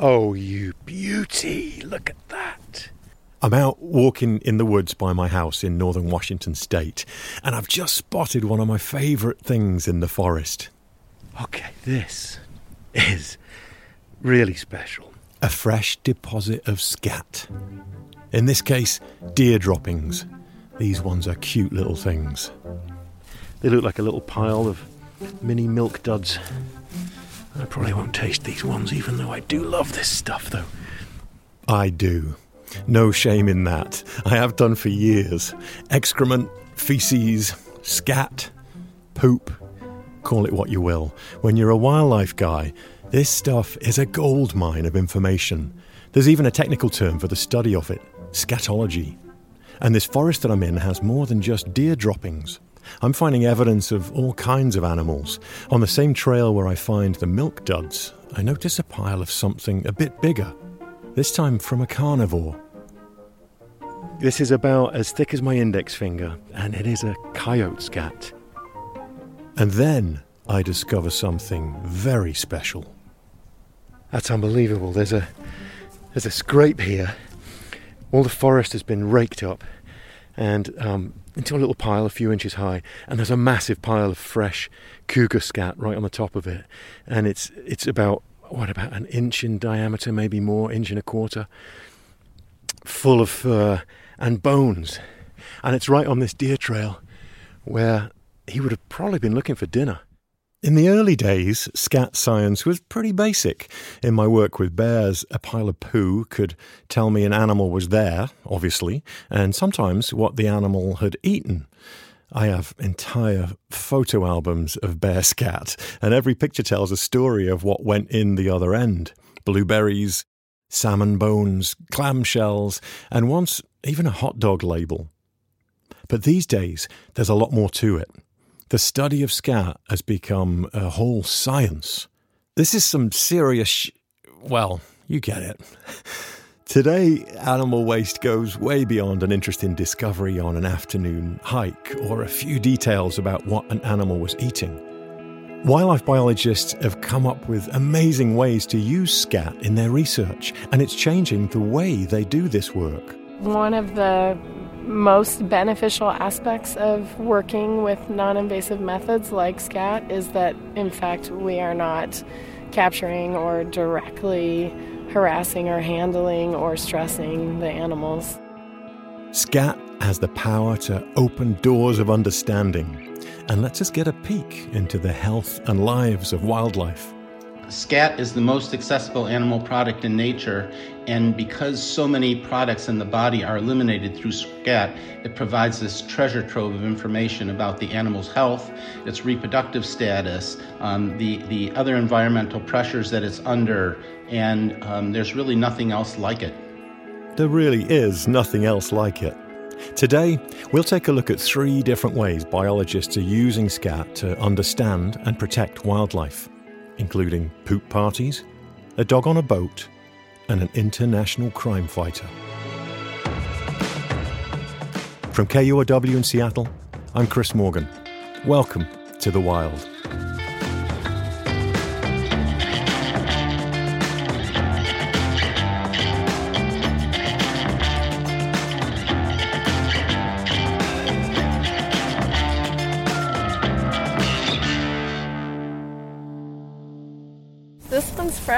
Oh, you beauty! Look at that. I'm out walking in the woods by my house in northern Washington state, and I've just spotted one of my favourite things in the forest. Okay, this is really special. A fresh deposit of scat. In this case, deer droppings. These ones are cute little things. They look like a little pile of mini milk duds. Probably won't taste these ones, even though I do love this stuff, though. I do. No shame in that. I have done for years. Excrement, feces, scat, poop, call it what you will. When you're a wildlife guy, this stuff is a gold mine of information. There's even a technical term for the study of it scatology. And this forest that I'm in has more than just deer droppings. I'm finding evidence of all kinds of animals. On the same trail where I find the milk duds, I notice a pile of something a bit bigger, this time from a carnivore. This is about as thick as my index finger, and it is a coyote scat. And then I discover something very special. That's unbelievable. There's a there's a scrape here. All the forest has been raked up, and um, into a little pile a few inches high, and there's a massive pile of fresh cougar scat right on the top of it, and it's it's about what about an inch in diameter, maybe more, inch and a quarter, full of fur and bones, and it's right on this deer trail where he would have probably been looking for dinner. In the early days, scat science was pretty basic. In my work with bears, a pile of poo could tell me an animal was there, obviously, and sometimes what the animal had eaten. I have entire photo albums of bear scat, and every picture tells a story of what went in the other end blueberries, salmon bones, clam shells, and once even a hot dog label. But these days, there's a lot more to it. The study of scat has become a whole science. This is some serious. Sh- well, you get it. Today, animal waste goes way beyond an interesting discovery on an afternoon hike or a few details about what an animal was eating. Wildlife biologists have come up with amazing ways to use scat in their research, and it's changing the way they do this work. One of the most beneficial aspects of working with non invasive methods like SCAT is that, in fact, we are not capturing or directly harassing or handling or stressing the animals. SCAT has the power to open doors of understanding and lets us get a peek into the health and lives of wildlife. Scat is the most accessible animal product in nature, and because so many products in the body are eliminated through scat, it provides this treasure trove of information about the animal's health, its reproductive status, um, the, the other environmental pressures that it's under, and um, there's really nothing else like it. There really is nothing else like it. Today, we'll take a look at three different ways biologists are using scat to understand and protect wildlife including poop parties, a dog on a boat, and an international crime fighter. From KUOW in Seattle, I'm Chris Morgan. Welcome to the Wild.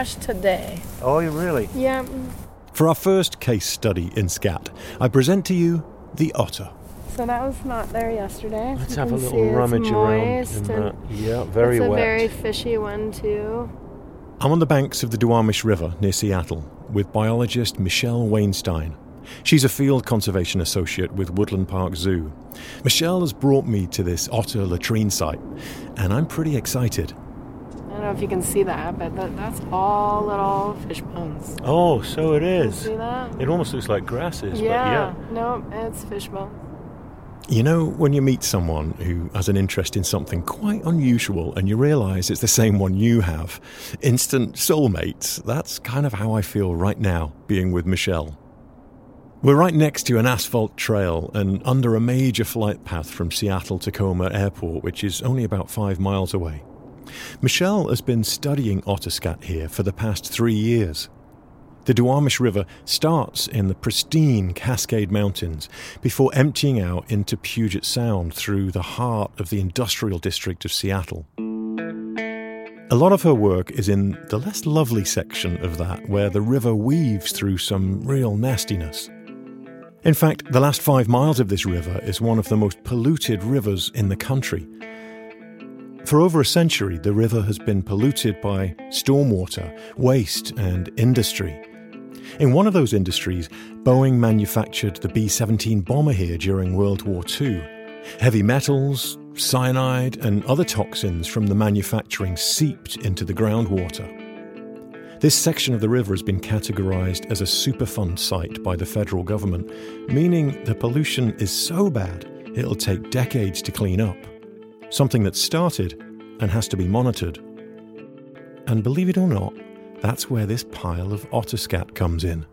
Fresh today. Oh, really? Yeah. For our first case study in SCAT, I present to you the otter. So that was not there yesterday. Let's have a little rummage around. In that. Yeah, very it's wet. a very fishy one too. I'm on the banks of the Duwamish River near Seattle with biologist Michelle Wainstein. She's a field conservation associate with Woodland Park Zoo. Michelle has brought me to this otter latrine site, and I'm pretty excited. And know if you can see that, but that, that's all little fish bones. Oh, so it is. See that? It almost looks like grasses, yeah. but yeah. No, it's fish bones. You know, when you meet someone who has an interest in something quite unusual and you realise it's the same one you have, instant soulmates, that's kind of how I feel right now being with Michelle. We're right next to an asphalt trail and under a major flight path from Seattle Tacoma Airport, which is only about five miles away. Michelle has been studying otter scat here for the past three years. The Duwamish River starts in the pristine Cascade Mountains before emptying out into Puget Sound through the heart of the industrial district of Seattle. A lot of her work is in the less lovely section of that, where the river weaves through some real nastiness. In fact, the last five miles of this river is one of the most polluted rivers in the country. For over a century, the river has been polluted by stormwater, waste, and industry. In one of those industries, Boeing manufactured the B 17 bomber here during World War II. Heavy metals, cyanide, and other toxins from the manufacturing seeped into the groundwater. This section of the river has been categorized as a Superfund site by the federal government, meaning the pollution is so bad it'll take decades to clean up. Something that started and has to be monitored. And believe it or not, that's where this pile of otter scat comes in.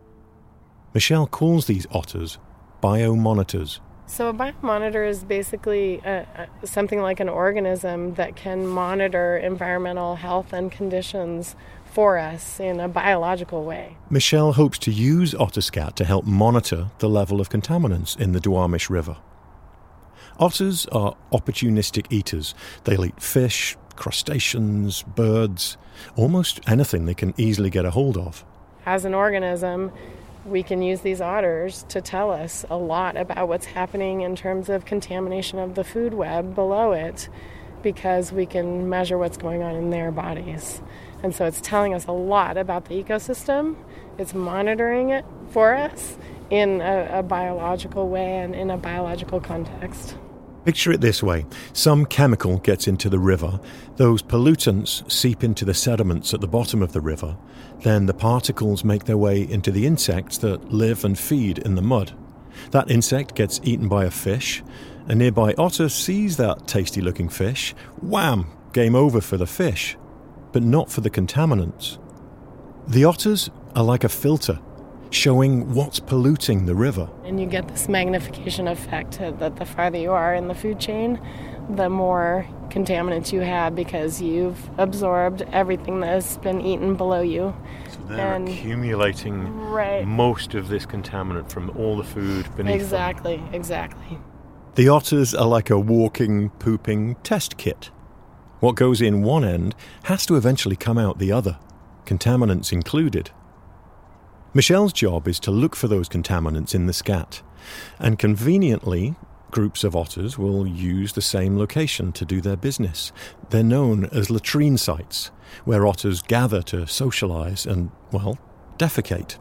Michelle calls these otters biomonitors. So, a biomonitor is basically a, a, something like an organism that can monitor environmental health and conditions for us in a biological way. Michelle hopes to use otter scat to help monitor the level of contaminants in the Duwamish River. Otters are opportunistic eaters. They'll eat fish, crustaceans, birds, almost anything they can easily get a hold of. As an organism, we can use these otters to tell us a lot about what's happening in terms of contamination of the food web below it because we can measure what's going on in their bodies. And so it's telling us a lot about the ecosystem, it's monitoring it for us in a, a biological way and in a biological context. Picture it this way some chemical gets into the river, those pollutants seep into the sediments at the bottom of the river, then the particles make their way into the insects that live and feed in the mud. That insect gets eaten by a fish. A nearby otter sees that tasty looking fish. Wham! Game over for the fish. But not for the contaminants. The otters are like a filter showing what's polluting the river. And you get this magnification effect that the farther you are in the food chain, the more contaminants you have because you've absorbed everything that has been eaten below you. So they're and accumulating right. most of this contaminant from all the food beneath Exactly, them. exactly. The otters are like a walking, pooping test kit. What goes in one end has to eventually come out the other, contaminants included. Michelle's job is to look for those contaminants in the scat, and conveniently, groups of otters will use the same location to do their business. They're known as latrine sites, where otters gather to socialise and, well, defecate.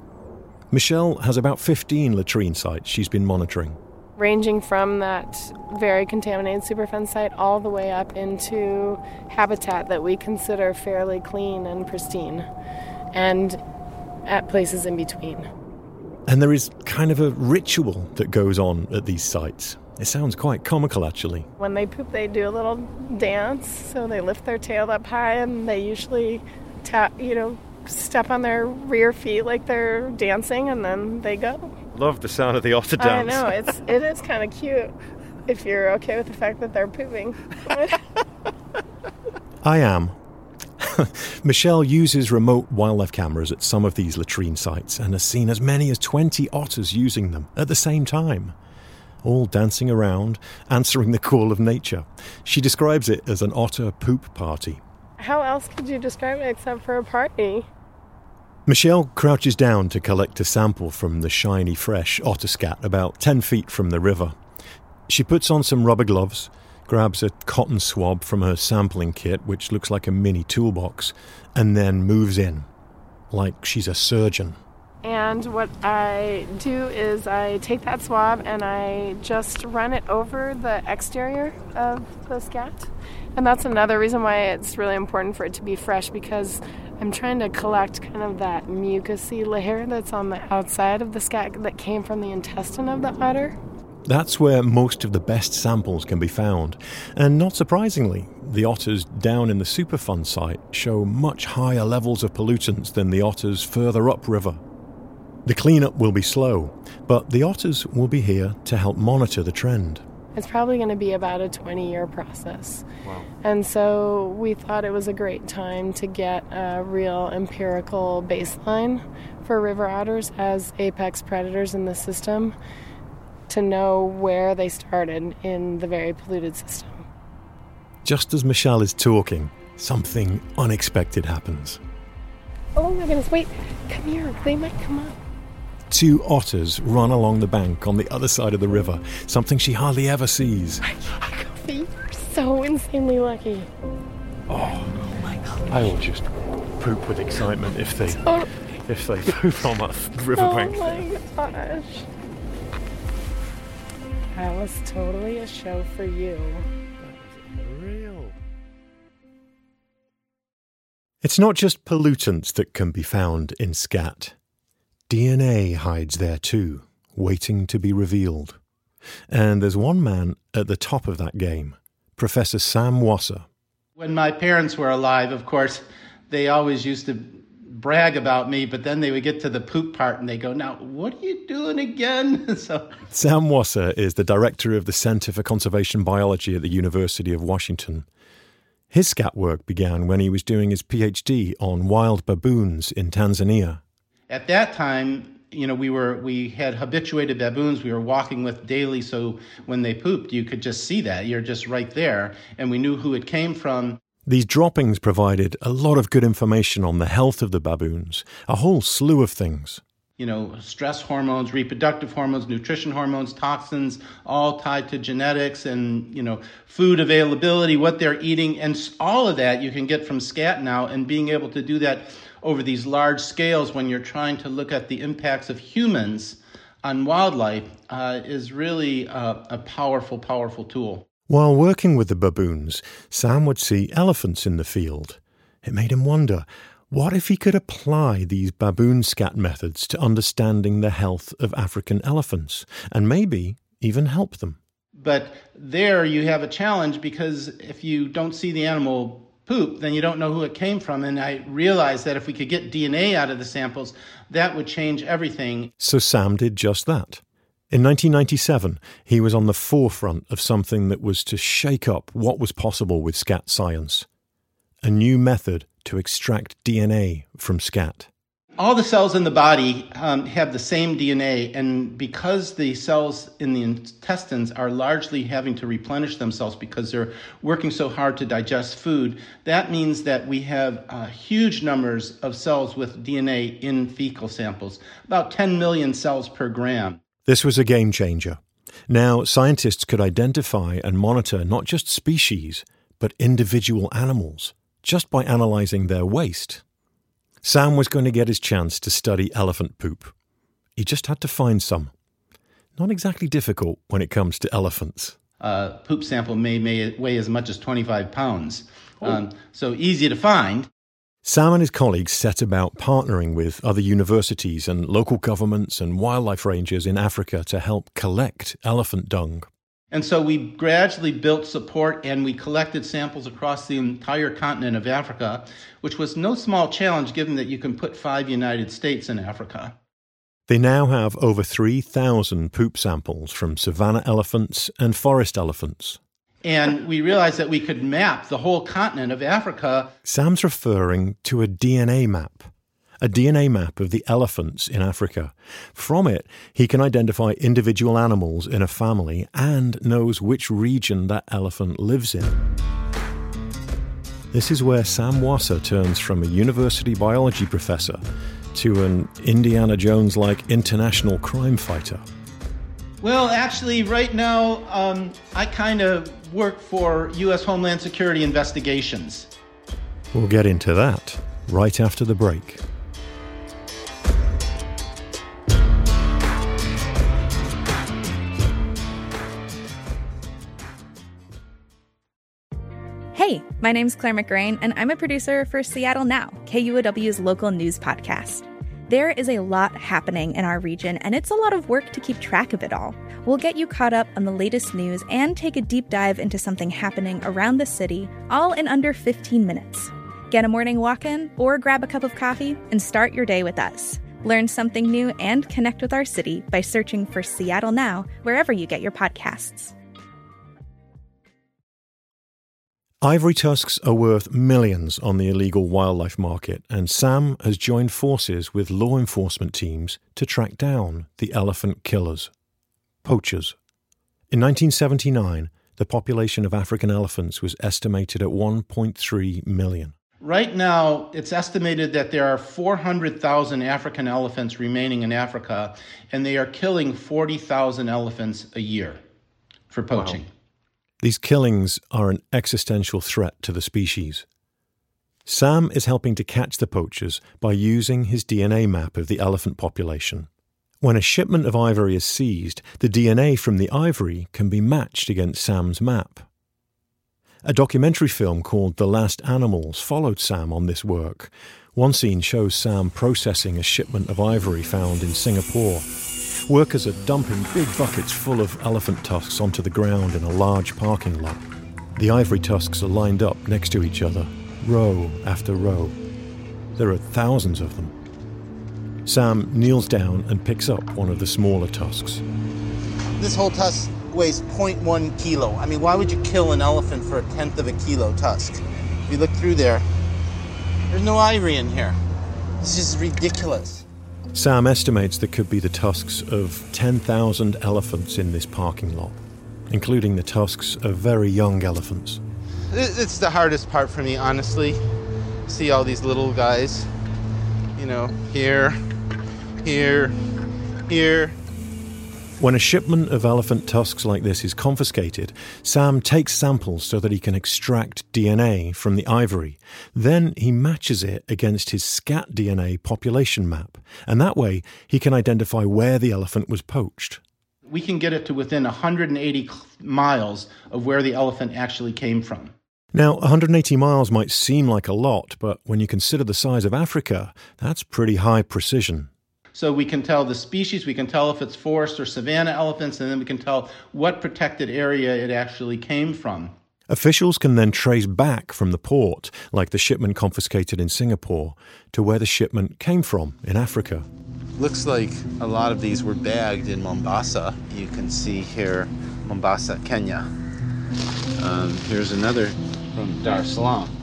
Michelle has about 15 latrine sites she's been monitoring. Ranging from that very contaminated Superfund site all the way up into habitat that we consider fairly clean and pristine. And at places in between. And there is kind of a ritual that goes on at these sites. It sounds quite comical, actually. When they poop, they do a little dance. So they lift their tail up high, and they usually tap, you know, step on their rear feet like they're dancing, and then they go. Love the sound of the otter dance. I know it's it is kind of cute if you're okay with the fact that they're pooping. I am. Michelle uses remote wildlife cameras at some of these latrine sites and has seen as many as 20 otters using them at the same time, all dancing around, answering the call of nature. She describes it as an otter poop party. How else could you describe it except for a party? Michelle crouches down to collect a sample from the shiny, fresh otter scat about 10 feet from the river. She puts on some rubber gloves grabs a cotton swab from her sampling kit, which looks like a mini toolbox, and then moves in, like she's a surgeon. And what I do is I take that swab and I just run it over the exterior of the scat. And that's another reason why it's really important for it to be fresh because I'm trying to collect kind of that mucousy layer that's on the outside of the scat that came from the intestine of the otter. That's where most of the best samples can be found. And not surprisingly, the otters down in the Superfund site show much higher levels of pollutants than the otters further upriver. The cleanup will be slow, but the otters will be here to help monitor the trend. It's probably going to be about a 20 year process. Wow. And so we thought it was a great time to get a real empirical baseline for river otters as apex predators in the system to know where they started in the very polluted system. Just as Michelle is talking, something unexpected happens. Oh my goodness, wait, come here, they might come up. Two otters run along the bank on the other side of the river, something she hardly ever sees. You're so insanely lucky. Oh, oh my god. I will just poop with excitement if they oh. if they poop on that riverbank. Oh my gosh. That was totally a show for you. Real. It's not just pollutants that can be found in scat. DNA hides there too, waiting to be revealed. And there's one man at the top of that game, Professor Sam Wasser. When my parents were alive, of course, they always used to brag about me, but then they would get to the poop part and they go, Now, what are you doing again? so Sam Wasser is the director of the Center for Conservation Biology at the University of Washington. His scat work began when he was doing his PhD on wild baboons in Tanzania. At that time, you know, we were we had habituated baboons we were walking with daily, so when they pooped, you could just see that. You're just right there, and we knew who it came from. These droppings provided a lot of good information on the health of the baboons, a whole slew of things. You know, stress hormones, reproductive hormones, nutrition hormones, toxins, all tied to genetics and, you know, food availability, what they're eating, and all of that you can get from SCAT now, and being able to do that over these large scales when you're trying to look at the impacts of humans on wildlife uh, is really a, a powerful, powerful tool. While working with the baboons, Sam would see elephants in the field. It made him wonder what if he could apply these baboon scat methods to understanding the health of African elephants and maybe even help them? But there you have a challenge because if you don't see the animal poop, then you don't know who it came from. And I realized that if we could get DNA out of the samples, that would change everything. So Sam did just that. In 1997, he was on the forefront of something that was to shake up what was possible with scat science a new method to extract DNA from scat all the cells in the body um, have the same DNA, and because the cells in the intestines are largely having to replenish themselves because they're working so hard to digest food, that means that we have uh, huge numbers of cells with DNA in fecal samples, about 10 million cells per gram. This was a game changer. Now, scientists could identify and monitor not just species, but individual animals just by analyzing their waste Sam was going to get his chance to study elephant poop. He just had to find some. Not exactly difficult when it comes to elephants. A poop sample may, may weigh as much as 25 pounds, oh. um, so easy to find. Sam and his colleagues set about partnering with other universities and local governments and wildlife rangers in Africa to help collect elephant dung. And so we gradually built support and we collected samples across the entire continent of Africa, which was no small challenge given that you can put five United States in Africa. They now have over 3,000 poop samples from savanna elephants and forest elephants. And we realized that we could map the whole continent of Africa. Sam's referring to a DNA map a DNA map of the elephants in Africa. From it, he can identify individual animals in a family and knows which region that elephant lives in. This is where Sam Wasser turns from a university biology professor to an Indiana Jones like international crime fighter. Well, actually, right now, um, I kind of work for U.S. Homeland Security investigations. We'll get into that right after the break. Hey, my name's Claire McGrain, and I'm a producer for Seattle Now, KUOW's local news podcast. There is a lot happening in our region, and it's a lot of work to keep track of it all. We'll get you caught up on the latest news and take a deep dive into something happening around the city, all in under 15 minutes. Get a morning walk in or grab a cup of coffee and start your day with us. Learn something new and connect with our city by searching for Seattle Now wherever you get your podcasts. Ivory tusks are worth millions on the illegal wildlife market, and Sam has joined forces with law enforcement teams to track down the elephant killers, poachers. In 1979, the population of African elephants was estimated at 1.3 million. Right now, it's estimated that there are 400,000 African elephants remaining in Africa, and they are killing 40,000 elephants a year for poaching. Wow. These killings are an existential threat to the species. Sam is helping to catch the poachers by using his DNA map of the elephant population. When a shipment of ivory is seized, the DNA from the ivory can be matched against Sam's map. A documentary film called The Last Animals followed Sam on this work. One scene shows Sam processing a shipment of ivory found in Singapore Workers are dumping big buckets full of elephant tusks onto the ground in a large parking lot. The ivory tusks are lined up next to each other, row after row. There are thousands of them. Sam kneels down and picks up one of the smaller tusks. This whole tusk weighs 0.1 kilo. I mean, why would you kill an elephant for a tenth of a kilo tusk? If you look through there, there's no ivory in here. This is ridiculous. Sam estimates there could be the tusks of 10,000 elephants in this parking lot, including the tusks of very young elephants. It's the hardest part for me, honestly. See all these little guys, you know, here, here, here, when a shipment of elephant tusks like this is confiscated, Sam takes samples so that he can extract DNA from the ivory. Then he matches it against his scat DNA population map, and that way he can identify where the elephant was poached. We can get it to within 180 miles of where the elephant actually came from. Now, 180 miles might seem like a lot, but when you consider the size of Africa, that's pretty high precision. So we can tell the species, we can tell if it's forest or savanna elephants, and then we can tell what protected area it actually came from. Officials can then trace back from the port, like the shipment confiscated in Singapore, to where the shipment came from in Africa. Looks like a lot of these were bagged in Mombasa. You can see here Mombasa, Kenya. Um, here's another from Dar es Salaam.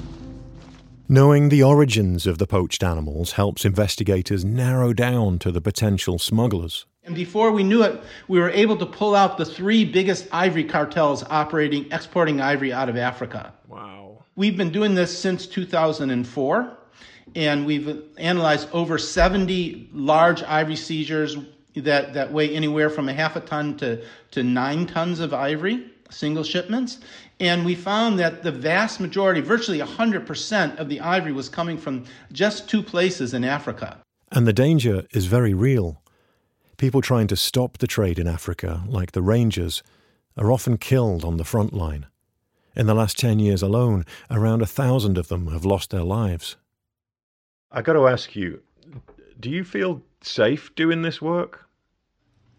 Knowing the origins of the poached animals helps investigators narrow down to the potential smugglers. And before we knew it, we were able to pull out the three biggest ivory cartels operating, exporting ivory out of Africa. Wow. We've been doing this since 2004, and we've analyzed over 70 large ivory seizures that, that weigh anywhere from a half a ton to, to nine tons of ivory, single shipments. And we found that the vast majority, virtually 100% of the ivory was coming from just two places in Africa. And the danger is very real. People trying to stop the trade in Africa, like the Rangers, are often killed on the front line. In the last 10 years alone, around a thousand of them have lost their lives. I got to ask you, do you feel safe doing this work?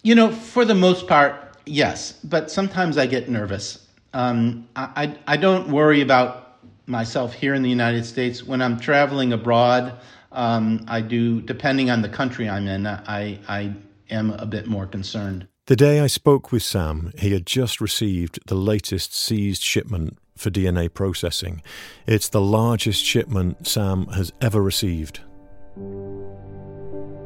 You know, for the most part, yes, but sometimes I get nervous. Um, I, I don't worry about myself here in the United States. When I'm traveling abroad, um, I do, depending on the country I'm in, I, I am a bit more concerned. The day I spoke with Sam, he had just received the latest seized shipment for DNA processing. It's the largest shipment Sam has ever received.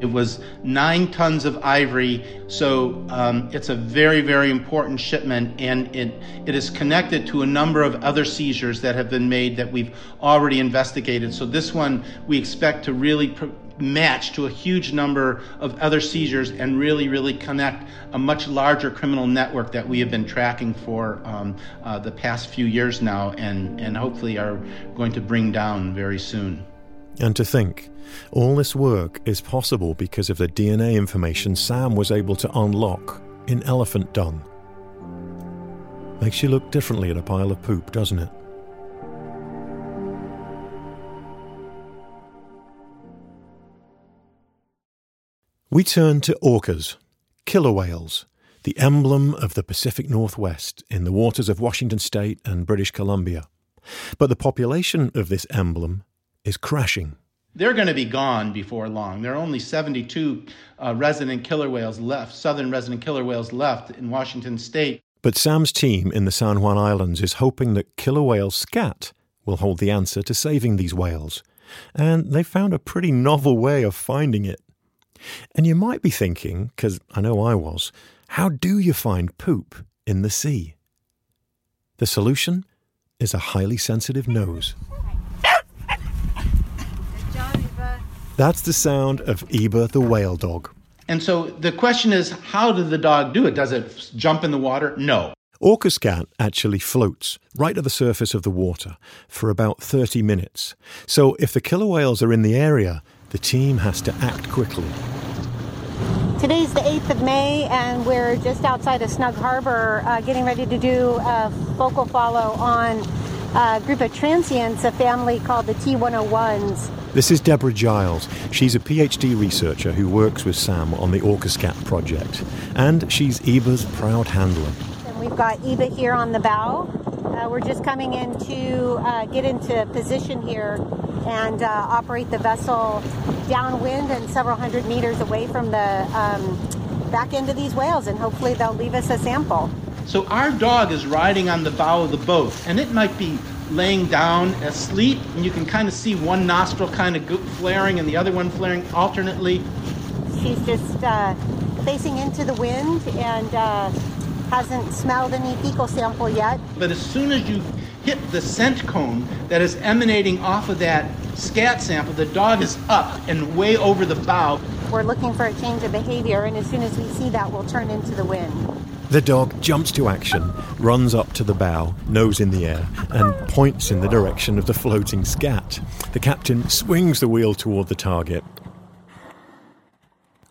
It was nine tons of ivory, so um, it's a very, very important shipment, and it, it is connected to a number of other seizures that have been made that we've already investigated. So this one we expect to really pr- match to a huge number of other seizures and really, really connect a much larger criminal network that we have been tracking for um, uh, the past few years now, and, and hopefully are going to bring down very soon. And to think, all this work is possible because of the DNA information Sam was able to unlock in elephant dung. Makes you look differently at a pile of poop, doesn't it? We turn to orcas, killer whales, the emblem of the Pacific Northwest in the waters of Washington state and British Columbia. But the population of this emblem is crashing. They're going to be gone before long. There are only 72 uh, resident killer whales left, southern resident killer whales left in Washington state. But Sam's team in the San Juan Islands is hoping that killer whale scat will hold the answer to saving these whales. And they found a pretty novel way of finding it. And you might be thinking, because I know I was, how do you find poop in the sea? The solution is a highly sensitive nose. That's the sound of Eba the whale dog. And so the question is how did the dog do it? Does it jump in the water? No. Orca scat actually floats right at the surface of the water for about 30 minutes. So if the killer whales are in the area, the team has to act quickly. Today's the 8th of May, and we're just outside of Snug Harbor uh, getting ready to do a focal follow on a group of transients, a family called the T101s. This is Deborah Giles. She's a PhD researcher who works with Sam on the OrcaScat project, and she's Eba's proud handler. And we've got Eba here on the bow. Uh, we're just coming in to uh, get into position here and uh, operate the vessel downwind and several hundred meters away from the um, back end of these whales, and hopefully they'll leave us a sample. So our dog is riding on the bow of the boat, and it might be laying down asleep, and you can kind of see one nostril kind of flaring and the other one flaring alternately. She's just uh, facing into the wind and uh, hasn't smelled any fecal sample yet. But as soon as you hit the scent cone that is emanating off of that scat sample, the dog is up and way over the bow. We're looking for a change of behavior, and as soon as we see that, we'll turn into the wind. The dog jumps to action, runs up to the bow, nose in the air, and points in the direction of the floating scat. The captain swings the wheel toward the target,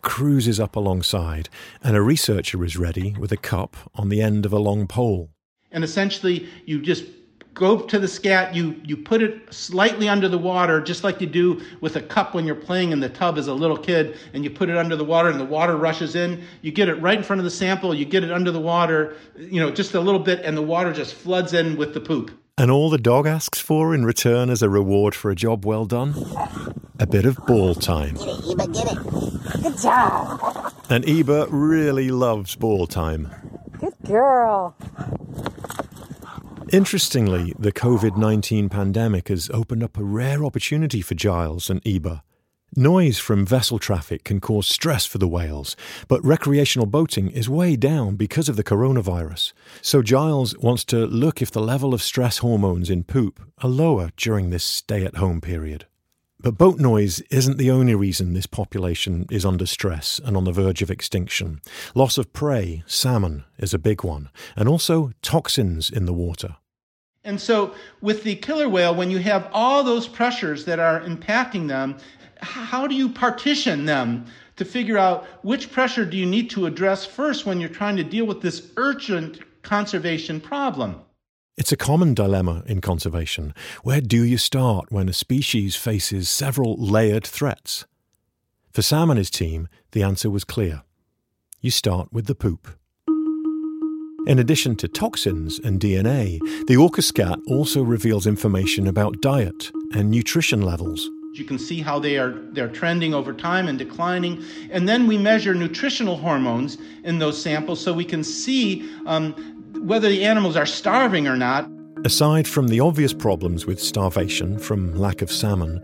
cruises up alongside, and a researcher is ready with a cup on the end of a long pole. And essentially, you just go to the scat, you, you put it slightly under the water, just like you do with a cup when you're playing in the tub as a little kid, and you put it under the water and the water rushes in. You get it right in front of the sample, you get it under the water, you know, just a little bit, and the water just floods in with the poop. And all the dog asks for in return as a reward for a job well done? A bit of ball time. Get it, Eba, get it. Good job. And Eba really loves ball time. Good girl. Interestingly, the COVID 19 pandemic has opened up a rare opportunity for Giles and Eba. Noise from vessel traffic can cause stress for the whales, but recreational boating is way down because of the coronavirus. So Giles wants to look if the level of stress hormones in poop are lower during this stay at home period. But boat noise isn't the only reason this population is under stress and on the verge of extinction. Loss of prey, salmon, is a big one, and also toxins in the water. And so, with the killer whale, when you have all those pressures that are impacting them, how do you partition them to figure out which pressure do you need to address first when you're trying to deal with this urgent conservation problem? It's a common dilemma in conservation. Where do you start when a species faces several layered threats? For Sam and his team, the answer was clear. You start with the poop. In addition to toxins and DNA, the OrcaScat also reveals information about diet and nutrition levels. You can see how they are they're trending over time and declining, and then we measure nutritional hormones in those samples so we can see um, whether the animals are starving or not. Aside from the obvious problems with starvation from lack of salmon,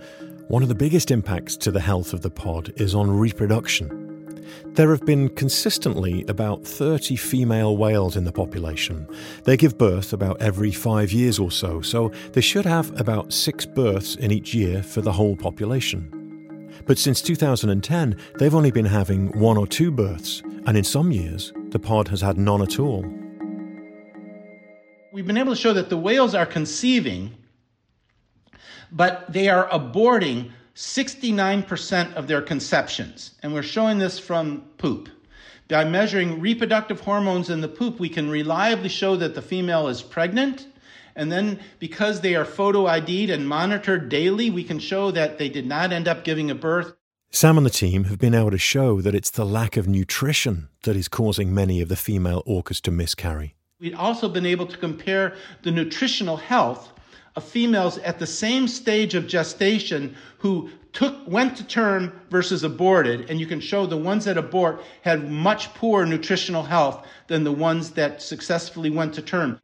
one of the biggest impacts to the health of the pod is on reproduction. There have been consistently about 30 female whales in the population. They give birth about every five years or so, so they should have about six births in each year for the whole population. But since 2010, they've only been having one or two births, and in some years, the pod has had none at all. We've been able to show that the whales are conceiving, but they are aborting 69% of their conceptions. And we're showing this from poop. By measuring reproductive hormones in the poop, we can reliably show that the female is pregnant. And then, because they are photo ID'd and monitored daily, we can show that they did not end up giving a birth. Sam and the team have been able to show that it's the lack of nutrition that is causing many of the female orcas to miscarry. We've also been able to compare the nutritional health of females at the same stage of gestation who took went to term versus aborted and you can show the ones that abort had much poorer nutritional health than the ones that successfully went to term.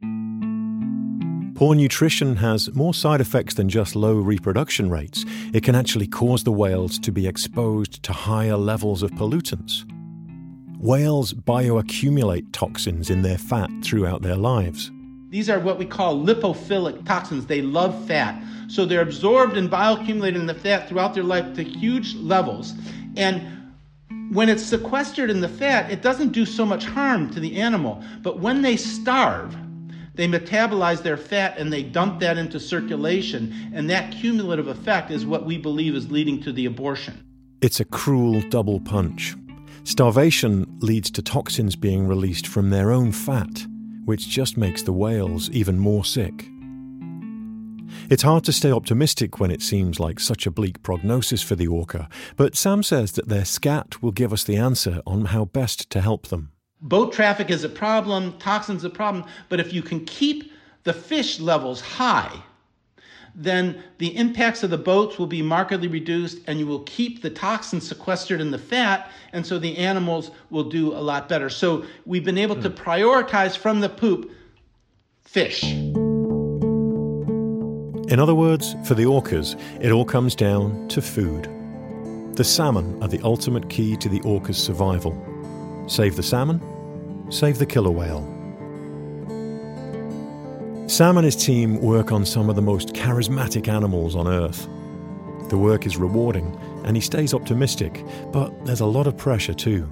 Poor nutrition has more side effects than just low reproduction rates. It can actually cause the whales to be exposed to higher levels of pollutants. Whales bioaccumulate toxins in their fat throughout their lives. These are what we call lipophilic toxins. They love fat. So they're absorbed and bioaccumulated in the fat throughout their life to huge levels. And when it's sequestered in the fat, it doesn't do so much harm to the animal. But when they starve, they metabolize their fat and they dump that into circulation, and that cumulative effect is what we believe is leading to the abortion. It's a cruel double punch. Starvation leads to toxins being released from their own fat, which just makes the whales even more sick. It's hard to stay optimistic when it seems like such a bleak prognosis for the orca, but Sam says that their scat will give us the answer on how best to help them. Boat traffic is a problem, toxins are a problem, but if you can keep the fish levels high, then the impacts of the boats will be markedly reduced and you will keep the toxins sequestered in the fat, and so the animals will do a lot better. So we've been able to hmm. prioritize from the poop fish. In other words, for the orcas, it all comes down to food. The salmon are the ultimate key to the orca's survival. Save the salmon, save the killer whale. Sam and his team work on some of the most charismatic animals on Earth. The work is rewarding, and he stays optimistic, but there's a lot of pressure too.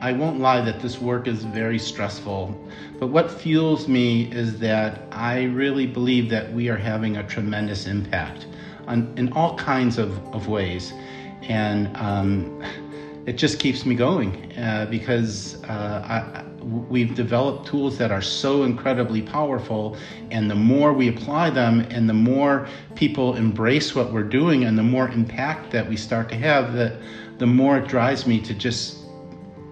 I won't lie that this work is very stressful, but what fuels me is that I really believe that we are having a tremendous impact on, in all kinds of, of ways. And um, it just keeps me going uh, because uh, I, we've developed tools that are so incredibly powerful and the more we apply them and the more people embrace what we're doing and the more impact that we start to have the, the more it drives me to just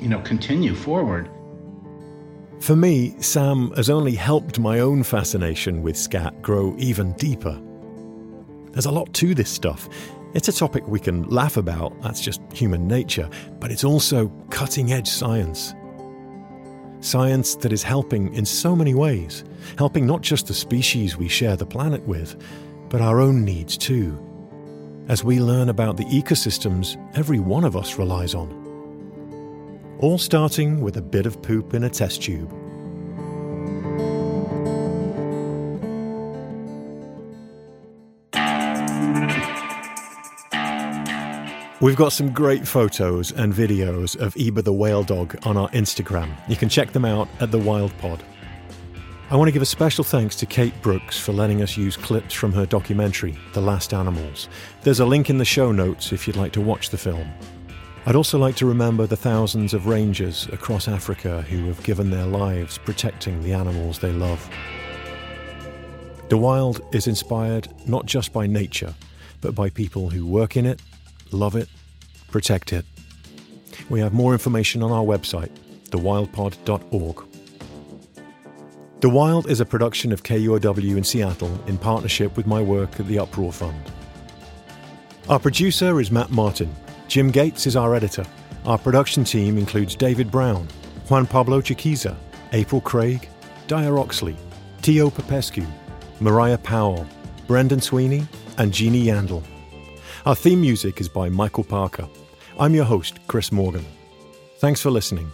you know continue forward. For me sam has only helped my own fascination with scat grow even deeper. There's a lot to this stuff it's a topic we can laugh about, that's just human nature, but it's also cutting edge science. Science that is helping in so many ways, helping not just the species we share the planet with, but our own needs too. As we learn about the ecosystems every one of us relies on. All starting with a bit of poop in a test tube. We've got some great photos and videos of Eba the whale dog on our Instagram. You can check them out at The Wild Pod. I want to give a special thanks to Kate Brooks for letting us use clips from her documentary, The Last Animals. There's a link in the show notes if you'd like to watch the film. I'd also like to remember the thousands of rangers across Africa who have given their lives protecting the animals they love. The wild is inspired not just by nature, but by people who work in it love it, protect it. We have more information on our website, thewildpod.org. The Wild is a production of KUOW in Seattle in partnership with my work at the Uproar Fund. Our producer is Matt Martin. Jim Gates is our editor. Our production team includes David Brown, Juan Pablo Chiquiza, April Craig, Dyer Oxley, Tio Popescu, Mariah Powell, Brendan Sweeney, and Jeannie Yandel. Our theme music is by Michael Parker. I'm your host, Chris Morgan. Thanks for listening.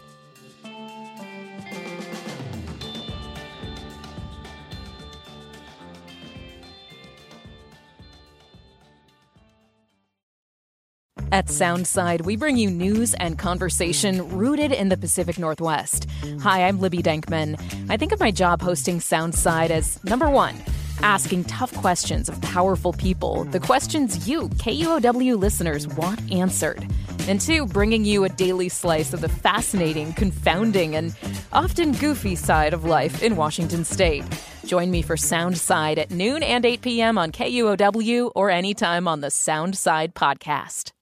At Soundside, we bring you news and conversation rooted in the Pacific Northwest. Hi, I'm Libby Denkman. I think of my job hosting Soundside as number one asking tough questions of powerful people, the questions you, KUOW listeners, want answered. And two, bringing you a daily slice of the fascinating, confounding, and often goofy side of life in Washington state. Join me for Soundside at noon and 8 p.m. on KUOW or anytime on the Soundside podcast.